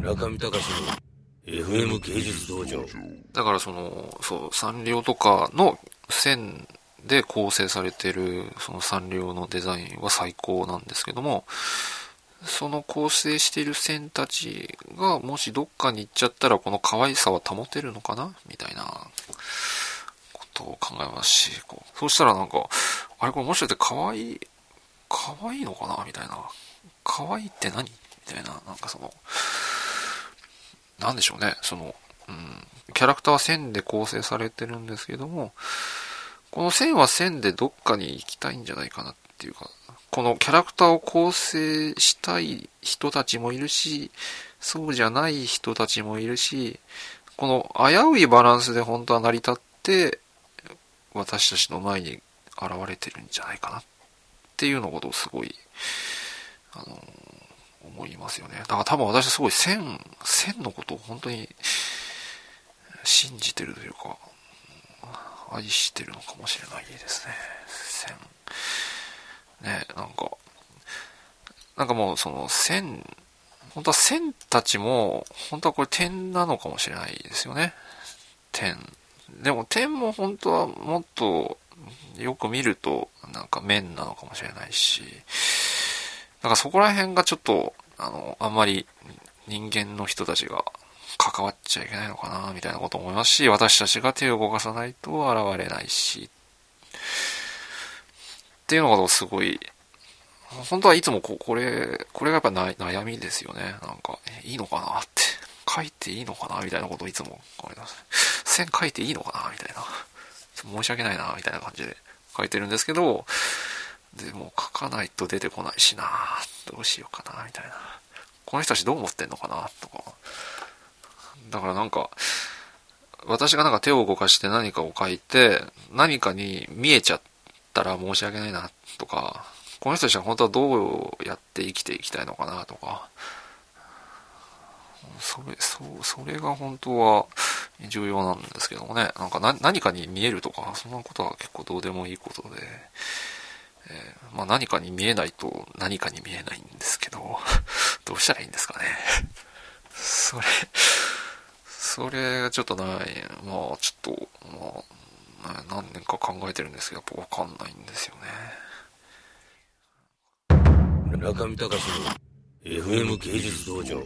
中見隆の FM 芸術道場。だからその、そう、サンリオとかの線で構成されてる、そのサンリオのデザインは最高なんですけども、その構成している線たちがもしどっかに行っちゃったらこの可愛さは保てるのかな？みたいなことを考えますし、こうそうしたらなんか、あれこれもしかして可愛い、可愛いのかな？みたいな。可愛いって何？みたいな、なんかその、なんでしょうね、その、うん、キャラクターは線で構成されてるんですけども、この線は線でどっかに行きたいんじゃないかなっていうか、このキャラクターを構成したい人たちもいるし、そうじゃない人たちもいるし、この危ういバランスで本当は成り立って、私たちの前に現れてるんじゃないかなっていうのことをすごい、あの、思いますよね。だから多分私はすごい線、線のことを本当に信じてるというか、愛してるのかもしれないですね。線。ね、なんか、なんかもうその線、本当は線たちも、本当はこれ点なのかもしれないですよね。点。でも点も本当はもっとよく見るとなんか面なのかもしれないし、なんかそこら辺がちょっと、あの、あんまり人間の人たちが関わっちゃいけないのかな、みたいなこと思いますし、私たちが手を動かさないと現れないし、っていうのがすごい、本当はいつもここれ、これがやっぱ悩みですよね。なんか、いいのかなって。書いていいのかなみたいなことをいつも考えてます。線書いていいのかなみたいな。申し訳ないな、みたいな感じで書いてるんですけど、でも書かないと出てこないしなどうしようかなみたいなこの人たちどう思ってんのかなとか。だからなんか私がなんか手を動かして何かを書いて何かに見えちゃったら申し訳ないなとかこの人たちは本当はどうやって生きていきたいのかなとか。それ、そう、それが本当は重要なんですけどもね。なんか何かに見えるとか、そんなことは結構どうでもいいことで、えー、まあ、何かに見えないと何かに見えないんですけど、したらいいんですかね。それ、それがちょっとない、まあちょっと、まあ、何年か考えてるんですけど、やっぱわかんないんですよね。中見隆の FM 芸術道場。